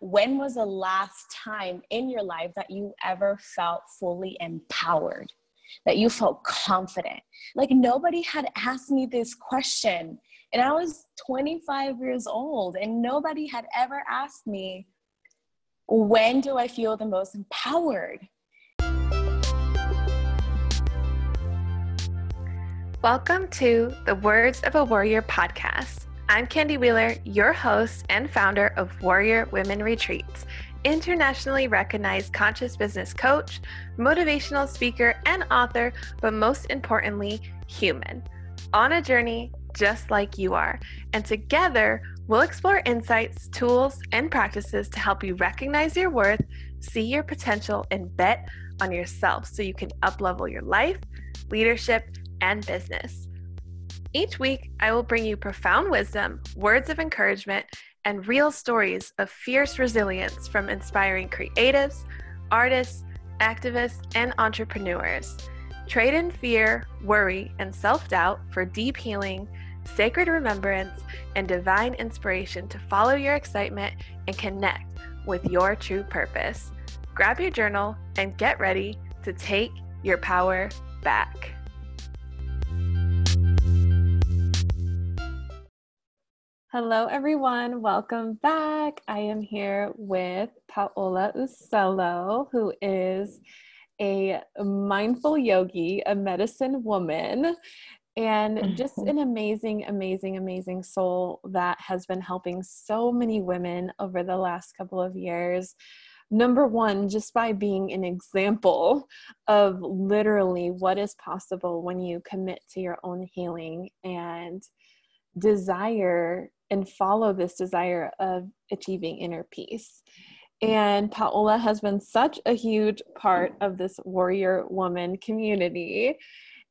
when was the last time in your life that you ever felt fully empowered? That you felt confident? Like nobody had asked me this question. And I was 25 years old, and nobody had ever asked me, when do I feel the most empowered? Welcome to the Words of a Warrior podcast. I'm Candy Wheeler, your host and founder of Warrior Women Retreats, internationally recognized conscious business coach, motivational speaker, and author, but most importantly, human. On a journey just like you are. And together, we'll explore insights, tools, and practices to help you recognize your worth, see your potential, and bet on yourself so you can uplevel your life, leadership, and business. Each week, I will bring you profound wisdom, words of encouragement, and real stories of fierce resilience from inspiring creatives, artists, activists, and entrepreneurs. Trade in fear, worry, and self doubt for deep healing, sacred remembrance, and divine inspiration to follow your excitement and connect with your true purpose. Grab your journal and get ready to take your power back. Hello, everyone. Welcome back. I am here with Paola Uccello, who is a mindful yogi, a medicine woman, and just an amazing, amazing, amazing soul that has been helping so many women over the last couple of years. Number one, just by being an example of literally what is possible when you commit to your own healing and desire and follow this desire of achieving inner peace. And Paola has been such a huge part of this warrior woman community.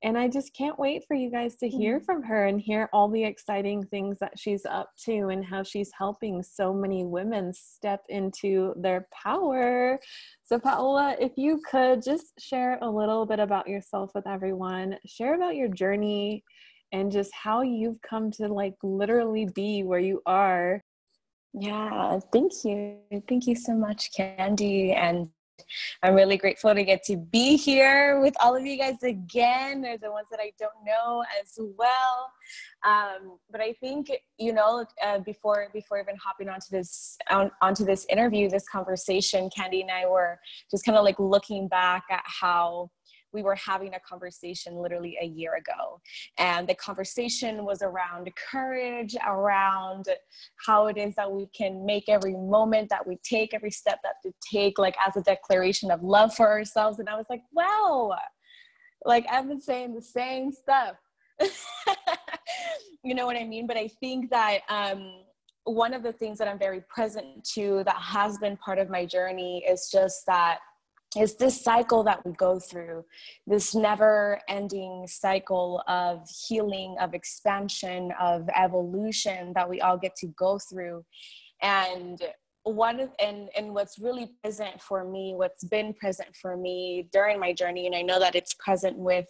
And I just can't wait for you guys to hear mm-hmm. from her and hear all the exciting things that she's up to and how she's helping so many women step into their power. So, Paola, if you could just share a little bit about yourself with everyone, share about your journey and just how you've come to like literally be where you are. Yeah, thank you. Thank you so much, Candy. And I'm really grateful to get to be here with all of you guys again. There's the ones that I don't know as well. Um, but I think you know uh, before before even hopping onto this on, onto this interview, this conversation, Candy and I were just kind of like looking back at how we were having a conversation literally a year ago. And the conversation was around courage, around how it is that we can make every moment that we take, every step that we take, like as a declaration of love for ourselves. And I was like, wow, like I've been saying the same stuff. you know what I mean? But I think that um, one of the things that I'm very present to that has been part of my journey is just that is this cycle that we go through, this never ending cycle of healing, of expansion, of evolution that we all get to go through. And one of and and what's really present for me what's been present for me during my journey and i know that it's present with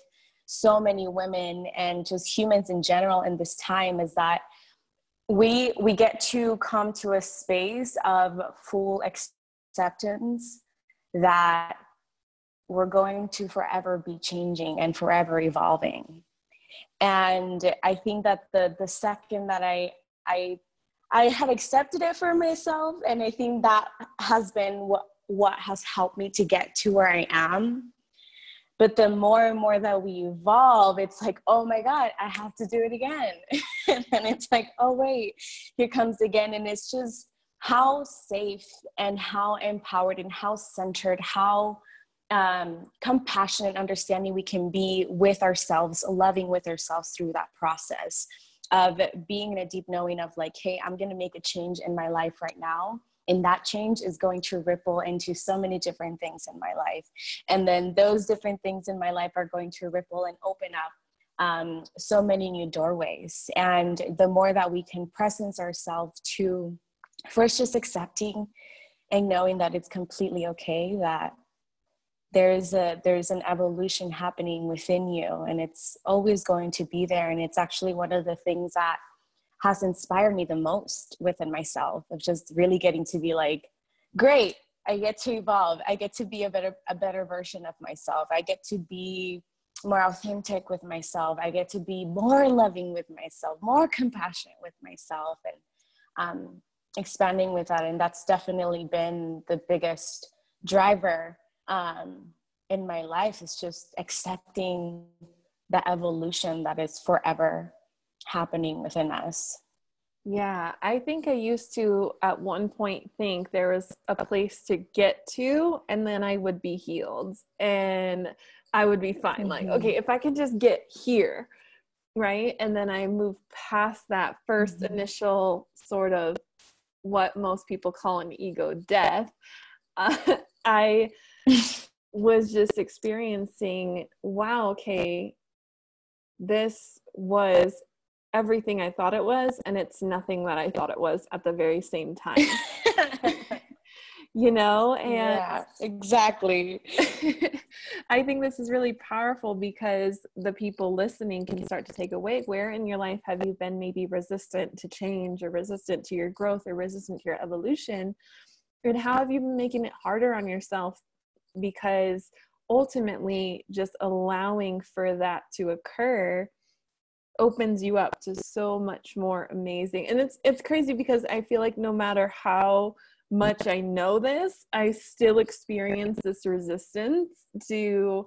so many women and just humans in general in this time is that we we get to come to a space of full acceptance that we're going to forever be changing and forever evolving. And i think that the the second that i i i have accepted it for myself and i think that has been what what has helped me to get to where i am. But the more and more that we evolve it's like oh my god i have to do it again. And it's like oh wait here comes again. And it's just how safe and how empowered and how centered, how um, compassionate, understanding we can be with ourselves, loving with ourselves through that process of being in a deep knowing of like, hey, I'm going to make a change in my life right now. And that change is going to ripple into so many different things in my life. And then those different things in my life are going to ripple and open up um, so many new doorways. And the more that we can presence ourselves to first just accepting and knowing that it's completely okay that there's a there's an evolution happening within you and it's always going to be there. And it's actually one of the things that has inspired me the most within myself of just really getting to be like great i get to evolve. I get to be a better a better version of myself. I get to be more authentic with myself. I get to be more loving with myself more compassionate with myself. And um, expanding with that and that's definitely been the biggest driver um, in my life is just accepting the evolution that is forever happening within us yeah, I think I used to at one point think there was a place to get to and then I would be healed and I would be fine. Mm-hmm. Like, okay, if I could just get here, right? And then I move past that 1st mm-hmm. initial sort of what most people call an ego death. Uh, I was just experiencing, wow, okay, this was everything I thought it was, and it's nothing that I thought it was at the very same time. you know, and yeah, exactly. I think this is really powerful because the people listening can start to take away where in your life have you been maybe resistant to change or resistant to your growth or resistant to your evolution? And how have you been making it harder on yourself because ultimately just allowing for that to occur opens you up to so much more amazing and it's it's crazy because i feel like no matter how much i know this i still experience this resistance to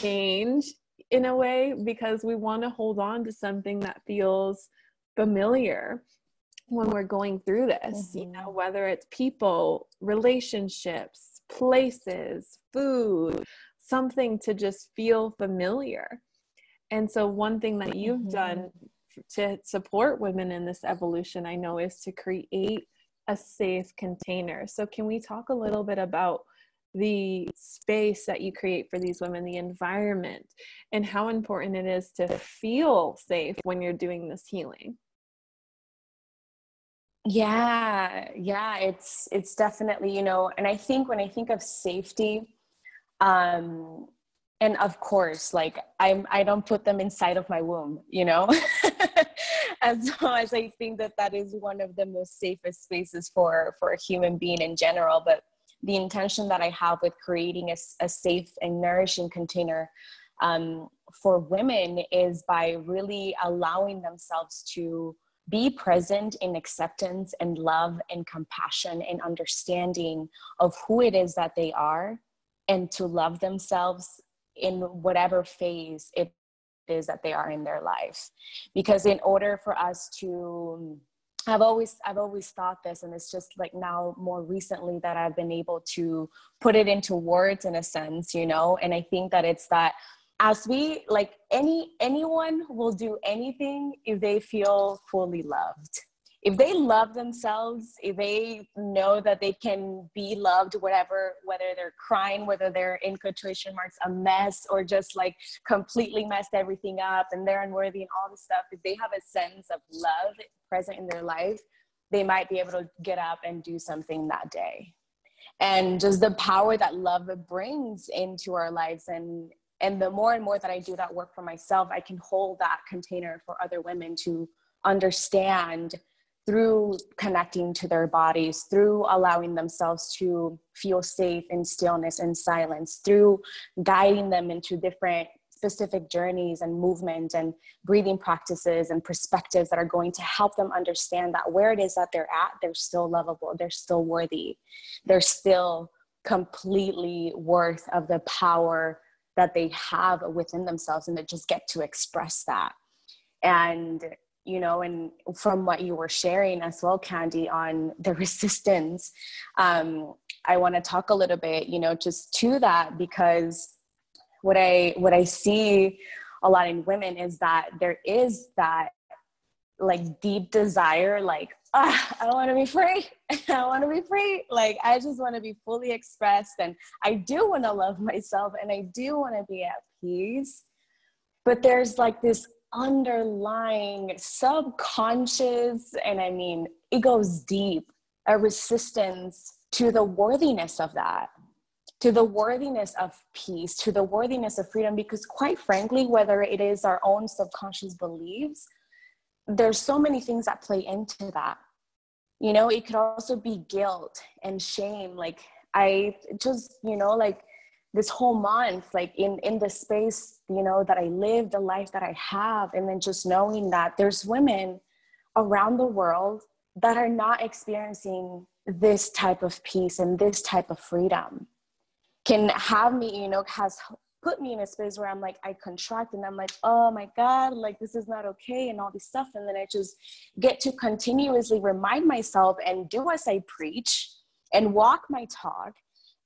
change in a way because we want to hold on to something that feels familiar when we're going through this mm-hmm. you know whether it's people relationships places food something to just feel familiar and so, one thing that you've mm-hmm. done to support women in this evolution, I know, is to create a safe container. So, can we talk a little bit about the space that you create for these women, the environment, and how important it is to feel safe when you're doing this healing? Yeah, yeah, it's it's definitely, you know, and I think when I think of safety, um, and of course like i'm i don't put them inside of my womb you know as as i think that that is one of the most safest spaces for for a human being in general but the intention that i have with creating a, a safe and nourishing container um, for women is by really allowing themselves to be present in acceptance and love and compassion and understanding of who it is that they are and to love themselves in whatever phase it is that they are in their life because in order for us to I've always I've always thought this and it's just like now more recently that I've been able to put it into words in a sense, you know, and I think that it's that as we like any anyone will do anything if they feel fully loved if they love themselves, if they know that they can be loved, whatever, whether they're crying, whether they're in quotation marks a mess or just like completely messed everything up and they're unworthy and all this stuff, if they have a sense of love present in their life, they might be able to get up and do something that day. And just the power that love brings into our lives and and the more and more that I do that work for myself, I can hold that container for other women to understand through connecting to their bodies, through allowing themselves to feel safe in stillness and silence, through guiding them into different specific journeys and movement and breathing practices and perspectives that are going to help them understand that where it is that they're at, they're still lovable, they're still worthy, they're still completely worth of the power that they have within themselves and they just get to express that. And you know, and from what you were sharing as well, Candy, on the resistance, um, I want to talk a little bit, you know, just to that because what I what I see a lot in women is that there is that like deep desire, like ah, I want to be free. I want to be free. Like I just want to be fully expressed, and I do want to love myself, and I do want to be at peace. But there's like this underlying subconscious, and I mean, it goes deep, a resistance to the worthiness of that, to the worthiness of peace, to the worthiness of freedom. Because, quite frankly, whether it is our own subconscious beliefs, there's so many things that play into that. you know it could also be guilt and shame like i just you know like this whole month like in in the space you know that i live the life that i have and then just knowing that there's women around the world that are not experiencing this type of peace and this type of freedom can have me you know has put me in a space where i'm like i contract and i'm like oh my god like this is not okay and all this stuff and then i just get to continuously remind myself and do as i preach and walk my talk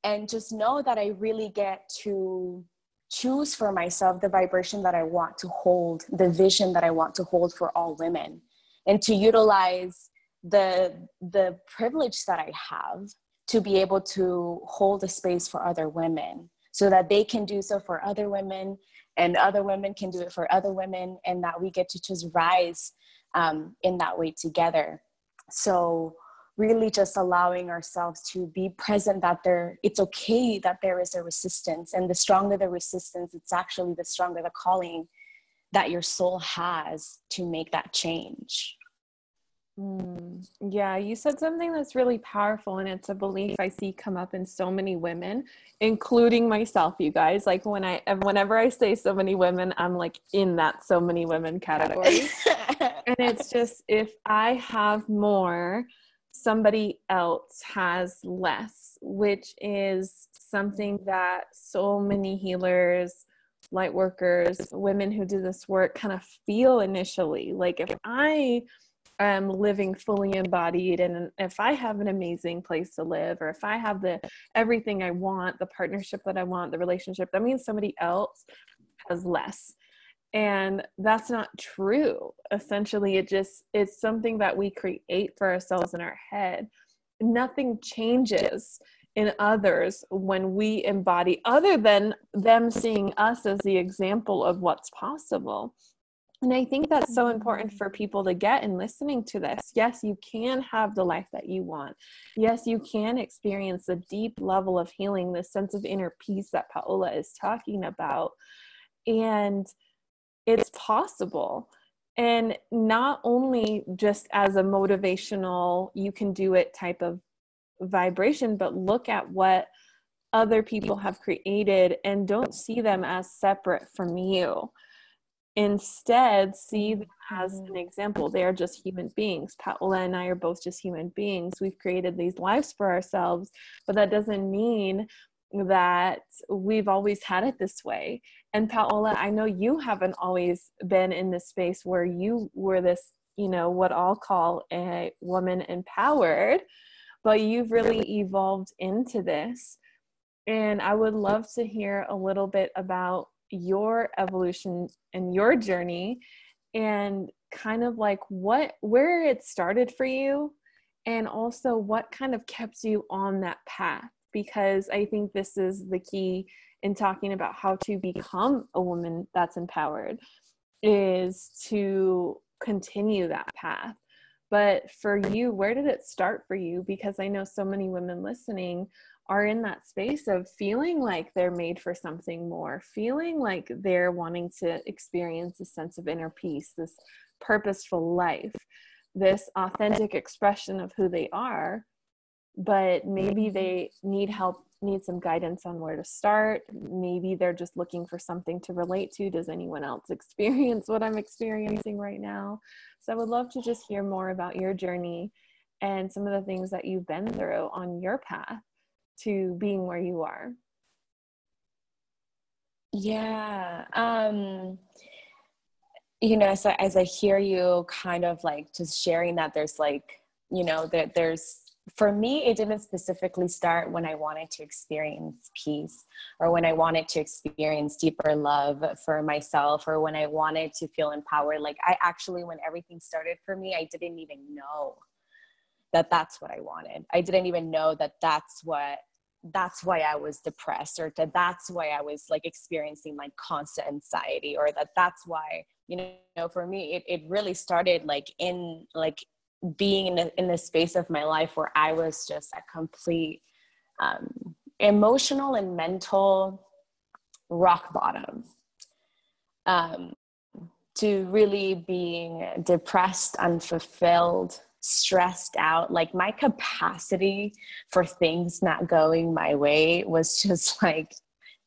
and just know that I really get to choose for myself the vibration that I want to hold, the vision that I want to hold for all women, and to utilize the the privilege that I have to be able to hold a space for other women so that they can do so for other women and other women can do it for other women and that we get to just rise um, in that way together. So really just allowing ourselves to be present that there it's okay that there is a resistance and the stronger the resistance it's actually the stronger the calling that your soul has to make that change. Mm, yeah you said something that's really powerful and it's a belief i see come up in so many women including myself you guys. Like when i whenever i say so many women i'm like in that so many women category. And it's just if i have more somebody else has less, which is something that so many healers, light workers, women who do this work kind of feel initially. Like if I am living fully embodied and if I have an amazing place to live or if I have the everything I want, the partnership that I want, the relationship, that means somebody else has less and that's not true essentially it just it's something that we create for ourselves in our head nothing changes in others when we embody other than them seeing us as the example of what's possible and I think that's so important for people to get in listening to this. Yes, you can have the life that you want. Yes, you can experience a deep level of healing, the sense of inner peace that Paola is talking about. And it's possible. And not only just as a motivational you can do it type of vibration but look at what other people have created and don't see them as separate from you. Instead see them as an mm-hmm. example. They are just human beings. Paola and i are both just human beings. We've created these lives for ourselves but that doesn't mean that we've always had it this way. And Paola, I know you haven't always been in this space where you were this, you know, what I'll call a woman empowered, but you've really evolved into this. And I would love to hear a little bit about your evolution and your journey and kind of like what where it started for you and also what kind of kept you on that path because I think this is the key in talking about how to become a woman that's empowered is to continue that path. But for you, where did it start for you? Because I know so many women listening are in that space of feeling like they're made for something more, feeling like they're wanting to experience a sense of inner peace, this purposeful life, this authentic expression of who they are but maybe they need help need some guidance on where to start. Maybe they're just looking for something to relate to. Does anyone else experience what i'm experiencing right now? So i would love to just hear more about your journey and some of the things that you've been through on your path to being where you are. Yeah um you know as I, as I hear you kind of like just sharing that there's like you know that there's for me, it didn't specifically start when I wanted to experience peace or when I wanted to experience deeper love for myself or when I wanted to feel empowered. Like, I actually, when everything started for me, I didn't even know that that's what I wanted. I didn't even know that that's what that's why I was depressed or that that's why I was like experiencing like constant anxiety or that that's why you know for me it, it really started like in like being in, a, in the space of my life where I was just a complete um, emotional and mental rock bottom. Um, to really being depressed, unfulfilled, stressed out. Like my capacity for things not going my way was just like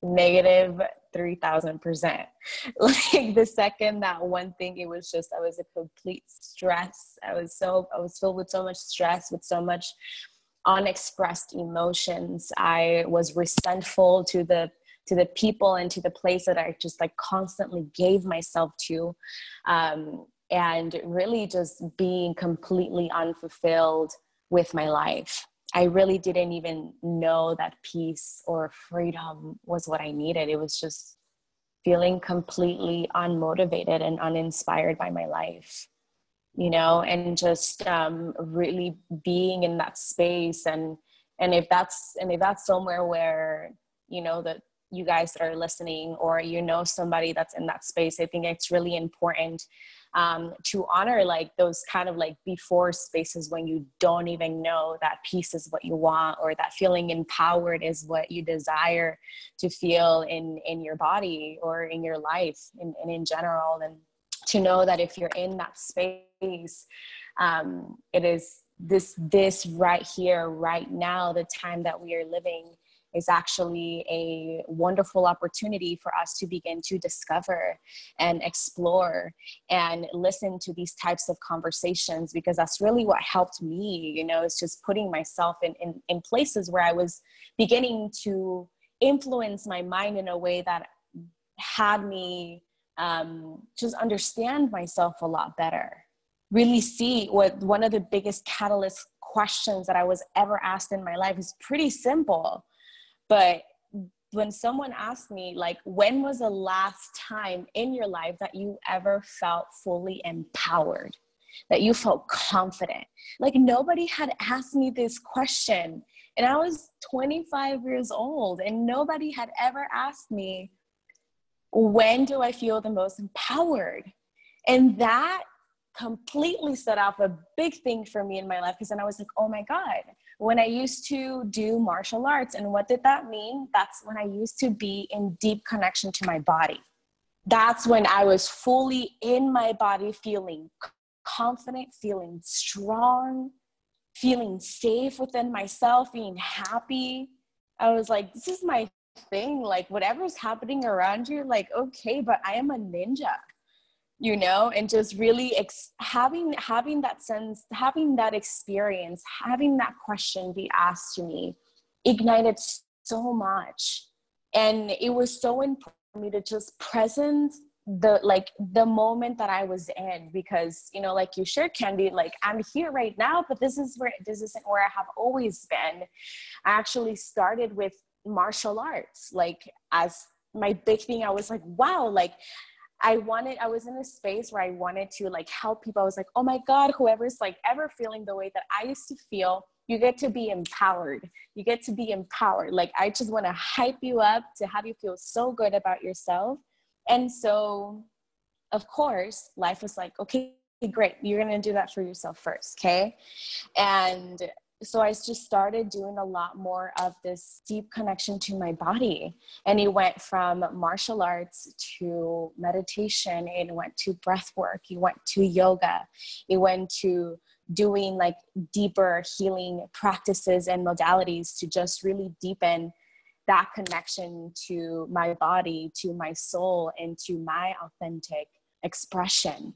negative 3000%. Like the second that one thing, it was just, I was a complete stress. I was so, I was filled with so much stress, with so much unexpressed emotions. I was resentful to the to the people and to the place that I just like constantly gave myself to. Um, and really just being completely unfulfilled with my life. I really didn't even know that peace or freedom was what I needed. It was just feeling completely unmotivated and uninspired by my life, you know, and just um, really being in that space. And and if that's and if that's somewhere where you know that you guys that are listening or you know somebody that's in that space, I think it's really important um, to honor like those kind of like before spaces when you don't even know that peace is what you want or that feeling empowered is what you desire to feel in in your body or in your life and, and in general. And to know that if you're in that space um, it is this this right here right now the time that we are living is actually a wonderful opportunity for us to begin to discover and explore and listen to these types of conversations because that's really what helped me you know is just putting myself in, in, in places where i was beginning to influence my mind in a way that had me um, just understand myself a lot better. Really see what one of the biggest catalyst questions that i was ever asked in my life is pretty simple but when someone asked me, like, when was the last time in your life that you ever felt fully empowered, that you felt confident? Like, nobody had asked me this question. And I was 25 years old, and nobody had ever asked me, when do I feel the most empowered? And that completely set off a big thing for me in my life because then I was like, oh my God, when I used to do martial arts. And what did that mean? That's when I used to be in deep connection to my body. That's when I was fully in my body, feeling confident, feeling strong, feeling safe within myself, being happy. I was like, this is my thing. Like, whatever's happening around you, like, okay, but I am a ninja you know and just really ex- having having that sense having that experience having that question be asked to me ignited so much. And it was so important for me to just presence the like the moment that i was in because you know like you shared candy like i'm here right now but this is where this isn't where i have always been. I actually started with martial arts like as my big thing i was like wow like I wanted, I was in a space where I wanted to like help people. I was like, oh my God, whoever's like ever feeling the way that I used to feel, you get to be empowered. You get to be empowered. Like, I just want to hype you up to have you feel so good about yourself. And so, of course, life was like, okay, great. You're going to do that for yourself first. Okay. And so I just started doing a lot more of this deep connection to my body. And it went from martial arts to meditation, it went to breath work, it went to yoga, it went to doing like deeper healing practices and modalities to just really deepen that connection to my body, to my soul, and to my authentic expression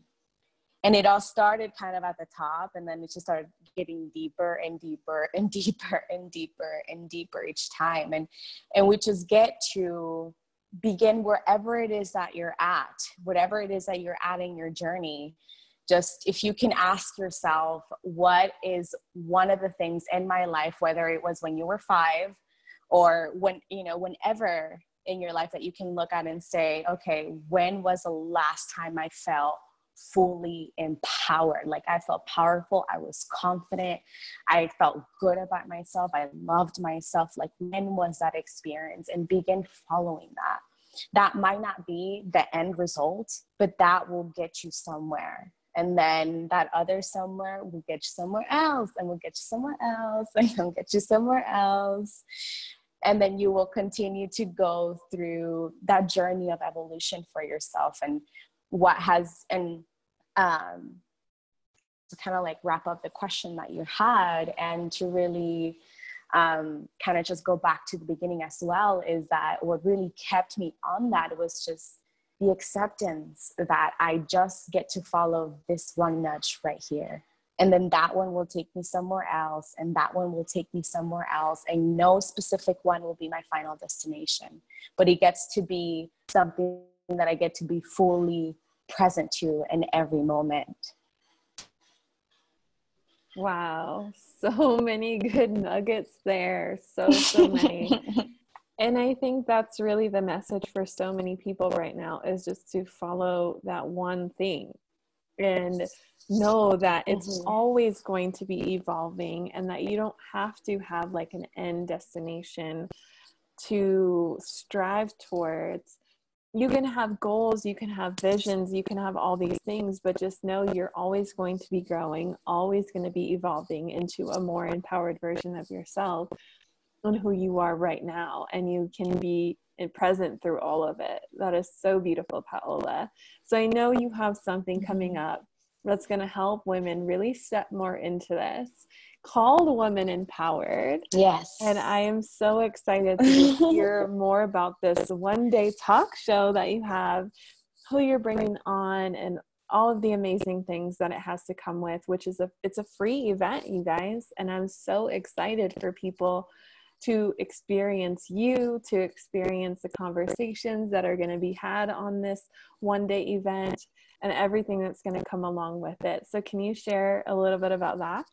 and it all started kind of at the top and then it just started getting deeper and deeper and deeper and deeper and deeper each time. And and we just get to begin wherever it is that you're at whatever it is that you're at in your journey. Just if you can ask yourself what is one of the things in my life whether it was when you were 5 or when you know whenever in your life that you can look at and say okay when was the last time i felt fully empowered. Like I felt powerful. I was confident. I felt good about myself. I loved myself. Like when was that experience? And begin following that. That might not be the end result, but that will get you somewhere. And then that other somewhere will get you somewhere else, and will get you somewhere else, and will get you somewhere else and then you will continue to go through that journey of evolution for yourself and what has and um, to kind of like wrap up the question that you had and to really um, kind of just go back to the beginning as well is that what really kept me on that was just the acceptance that I just get to follow this one nudge right here. And then that one will take me somewhere else, and that one will take me somewhere else. And no specific one will be my final destination, but it gets to be something that I get to be fully present to in every moment. Wow, so many good nuggets there. So, so many. and I think that's really the message for so many people right now is just to follow that one thing and know that it's mm-hmm. always going to be evolving and that you don't have to have like an end destination to strive towards you can have goals, you can have visions, you can have all these things, but just know you're always going to be growing, always going to be evolving into a more empowered version of yourself and who you are right now. And you can be present through all of it. That is so beautiful, Paola. So I know you have something coming mm-hmm. up that's going to help women really step more into this called Women Empowered. Yes. And I am so excited to hear more about this one day talk show that you have, who you're bringing on, and all of the amazing things that it has to come with which is a it's a free event you guys and i'm so excited for people to experience you to experience the conversations that are going to be had on this one day event and everything that's going to come along with it so can you share a little bit about that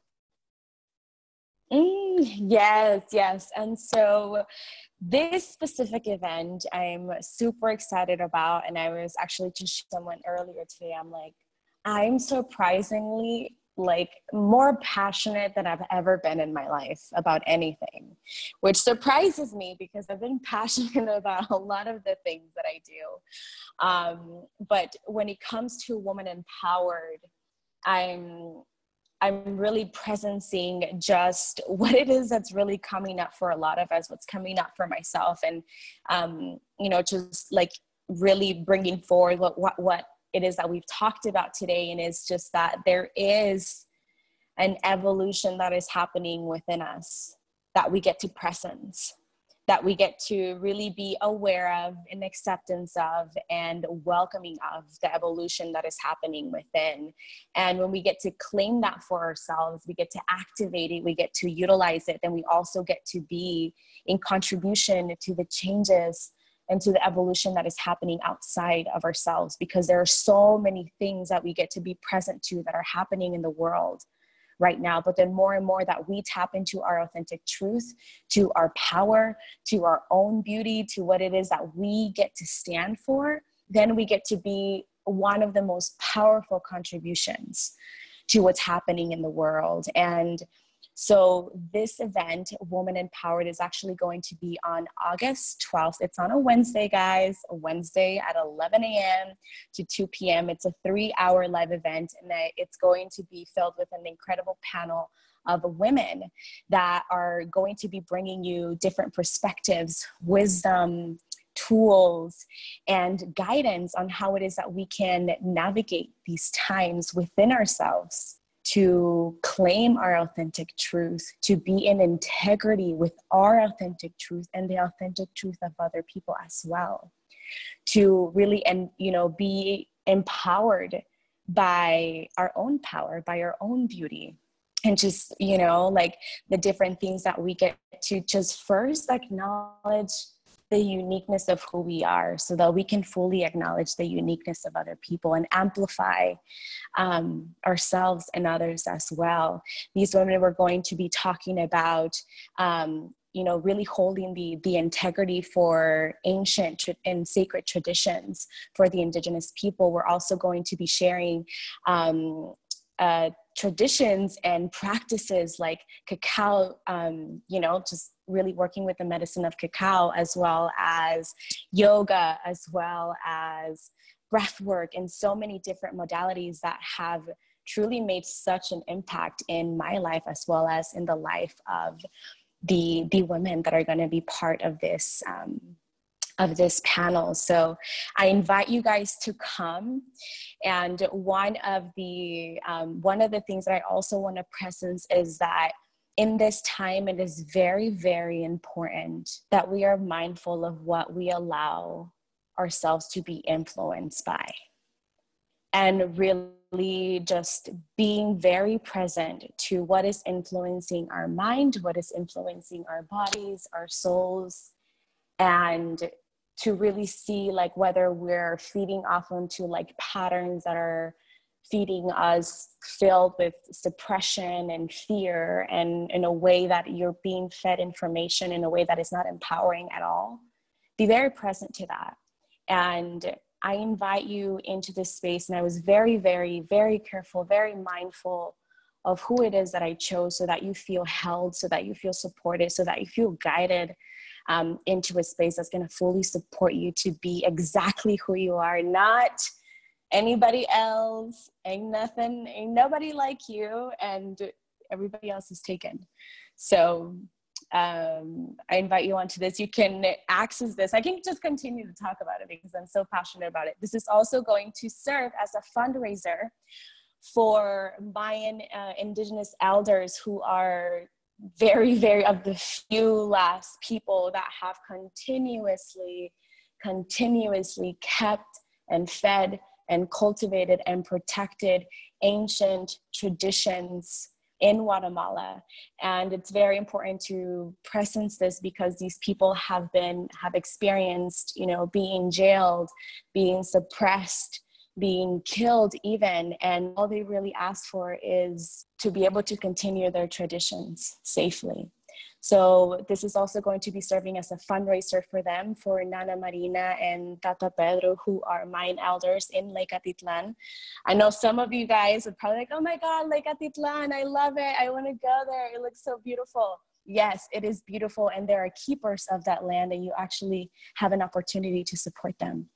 Mm, yes, yes. And so this specific event I'm super excited about. And I was actually just someone earlier today. I'm like, I'm surprisingly like more passionate than I've ever been in my life about anything, which surprises me because I've been passionate about a lot of the things that I do. Um, but when it comes to woman empowered, I'm I'm really presencing just what it is that's really coming up for a lot of us, what's coming up for myself, and um, you know, just like really bringing forward what, what what it is that we've talked about today, and it's just that there is an evolution that is happening within us that we get to presence that we get to really be aware of and acceptance of and welcoming of the evolution that is happening within. And when we get to claim that for ourselves, we get to activate it, we get to utilize it, then we also get to be in contribution to the changes and to the evolution that is happening outside of ourselves because there are so many things that we get to be present to that are happening in the world right now, but then more and more that we tap into our authentic truth, to our power, to our own beauty, to what it is that we get to stand for, then we get to be one of the most powerful contributions to what's happening in the world. And so, this event, Woman Empowered, is actually going to be on August 12th. It's on a Wednesday, guys, a Wednesday at 11 a.m. to 2 p.m. It's a three hour live event, and it's going to be filled with an incredible panel of women that are going to be bringing you different perspectives, wisdom, tools, and guidance on how it is that we can navigate these times within ourselves to claim our authentic truth, to be in integrity with our authentic truth and the authentic truth of other people as well. To really and you know be empowered by our own power, by our own beauty. And just, you know, like the different things that we get to just first acknowledge the uniqueness of who we are so that we can fully acknowledge the uniqueness of other people and amplify um, ourselves and others as well. These women were going to be talking about. Um, you know really holding the the integrity for ancient and sacred traditions for the indigenous people we're also going to be sharing um, uh, traditions and practices like cacao um, you know just really working with the medicine of cacao as well as yoga as well as breath work and so many different modalities that have truly made such an impact in my life as well as in the life of the the women that are going to be part of this um, of this panel. So I invite you guys to come. And one of the um, one of the things that I also want to presence is that in this time, it is very, very important that we are mindful of what we allow ourselves to be influenced by. And really just being very present to what is influencing our mind, what is influencing our bodies, our souls, and to really see like whether we're feeding off into like patterns that are feeding us filled with suppression and fear and in a way that you're being fed information in a way that is not empowering at all. Be very present to that. And i invite you into this space and i was very very very careful very mindful of who it is that i chose so that you feel held so that you feel supported so that you feel guided um, into a space that's going to fully support you to be exactly who you are, not anybody else. Ain't nothing, ain't nobody like you, and everybody else is taken. So um, I invite you onto this. You can access this. I can just continue to talk about it because I'm so passionate about it. This is also going to serve as a fundraiser for Mayan uh, indigenous elders who are very, very of the few last people that have continuously, continuously kept and fed and cultivated and protected ancient traditions in Guatemala. And it's very important to presence this because these people have been, have experienced, you know, being jailed, being suppressed, being killed even and all they really ask for is to be able to continue their traditions safely so this is also going to be serving as a fundraiser for them for Nana Marina and Tata Pedro, who are Mayan elders in Lake Atitlan. I know some of you guys would probably like, oh my God, Lake Atitlan, I love it. I want to go there. It looks so beautiful. Yes, it is beautiful. And there are keepers of that land and you actually have an opportunity to support them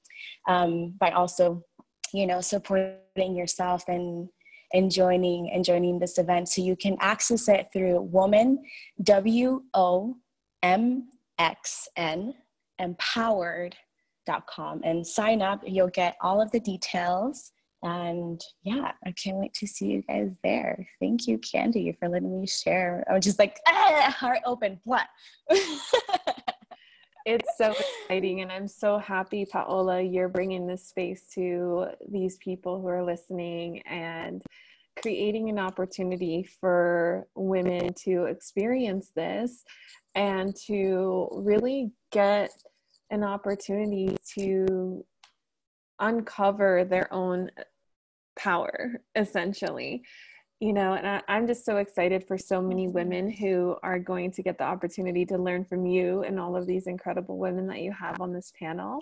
um, by also you know supporting yourself and and joining and joining this event. So you can access it through woman w o m x n empowered.com and sign up. You'll get all of the details. And yeah i can't wait to see you guys there. Thank you candy for letting me share. I'm just like ah, heart open. What it's so exciting and i'm so happy paola you're bringing this space to these people who are listening and creating an opportunity for women to experience this and to really get an opportunity to uncover their own power essentially you know, and I, am just so excited for so many women who are going to get the opportunity to learn from you and all of these incredible women that you have on this panel,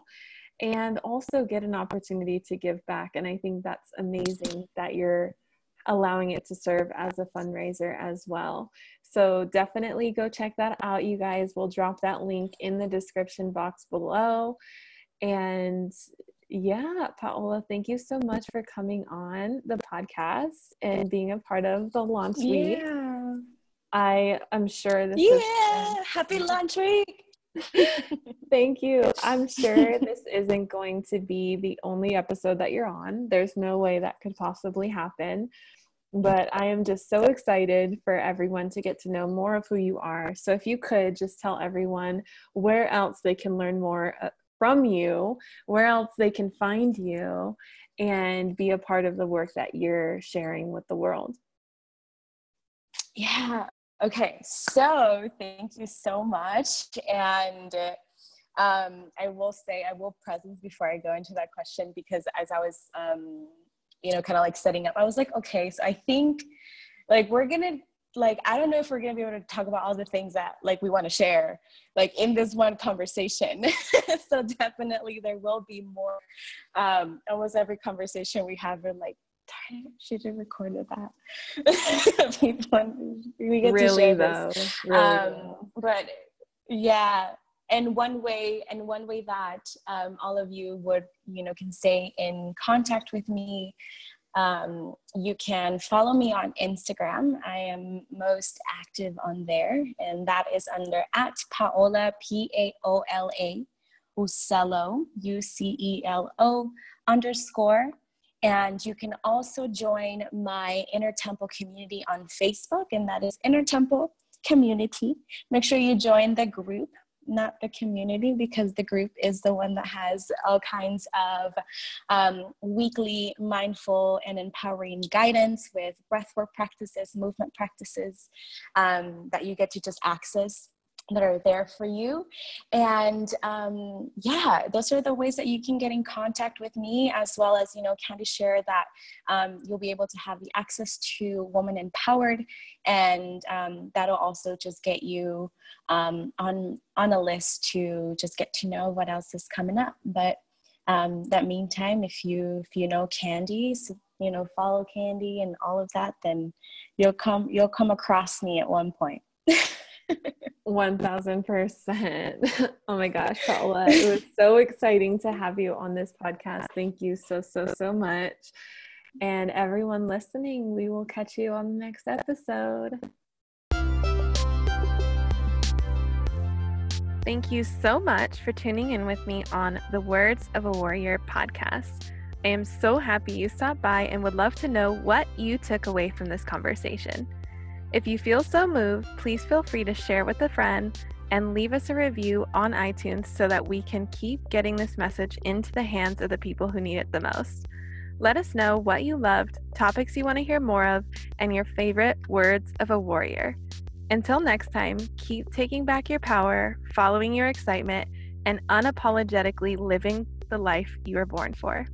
and also get an opportunity to give back. And I think that's amazing that you're allowing it to serve as a fundraiser as well. So definitely go check that out, you guys. We'll drop that link in the description box below. And yeah, Paola, thank you so much for coming on the podcast and being a part of the launch week. Yeah. I am sure this Yeah, happy launch week. Thank you. I'm sure this isn't going to be the only episode that you're on. There's no way that could possibly happen. But I am just so excited for everyone to get to know more of who you are. So, if you could just tell everyone where else they can learn more uh, from you, where else they can find you and be a part of the work that you're sharing with the world. Yeah. Okay. So thank you so much. And um, I will say, I will presence before I go into that question because as I was, um, you know, kind of like setting up, I was like, okay, so I think like we're going to like i don't know if we're going to be able to talk about all the things that like we want to share like in this one conversation so definitely there will be more um almost every conversation we have are like darn it should have recorded that we get really to share though this. Really um though. but yeah and one way and one way that um, all of you would you know can stay in contact with me um, you can follow me on Instagram. I am most active on there, and that is under at Paola, P A O L A U C E L O underscore. And you can also join my Inner Temple community on Facebook, and that is Inner Temple Community. Make sure you join the group not the community because the group is the one that has all kinds of um, weekly mindful and empowering guidance with breathwork practices, movement practices um, that you get to just access that are there for you. And um, yeah, those are the ways that you can get in contact with me, as well as, you know, Candy share that um, you'll be able to have the access to Woman Empowered. And um, that'll also just get you um, on, on a list to just get to know what else is coming up. But um, that meantime, if you, if you know Candy, so, you know, follow Candy and all of that, then you'll come, you'll come across me at one point. 1000%. oh my gosh, Paola, it was so exciting to have you on this podcast. Thank you so, so, so much. And everyone listening, we will catch you on the next episode. Thank you so much for tuning in with me on the Words of a Warrior podcast. I am so happy you stopped by and would love to know what you took away from this conversation. If you feel so moved, please feel free to share with a friend and leave us a review on iTunes so that we can keep getting this message into the hands of the people who need it the most. Let us know what you loved, topics you want to hear more of, and your favorite words of a warrior. Until next time, keep taking back your power, following your excitement, and unapologetically living the life you were born for.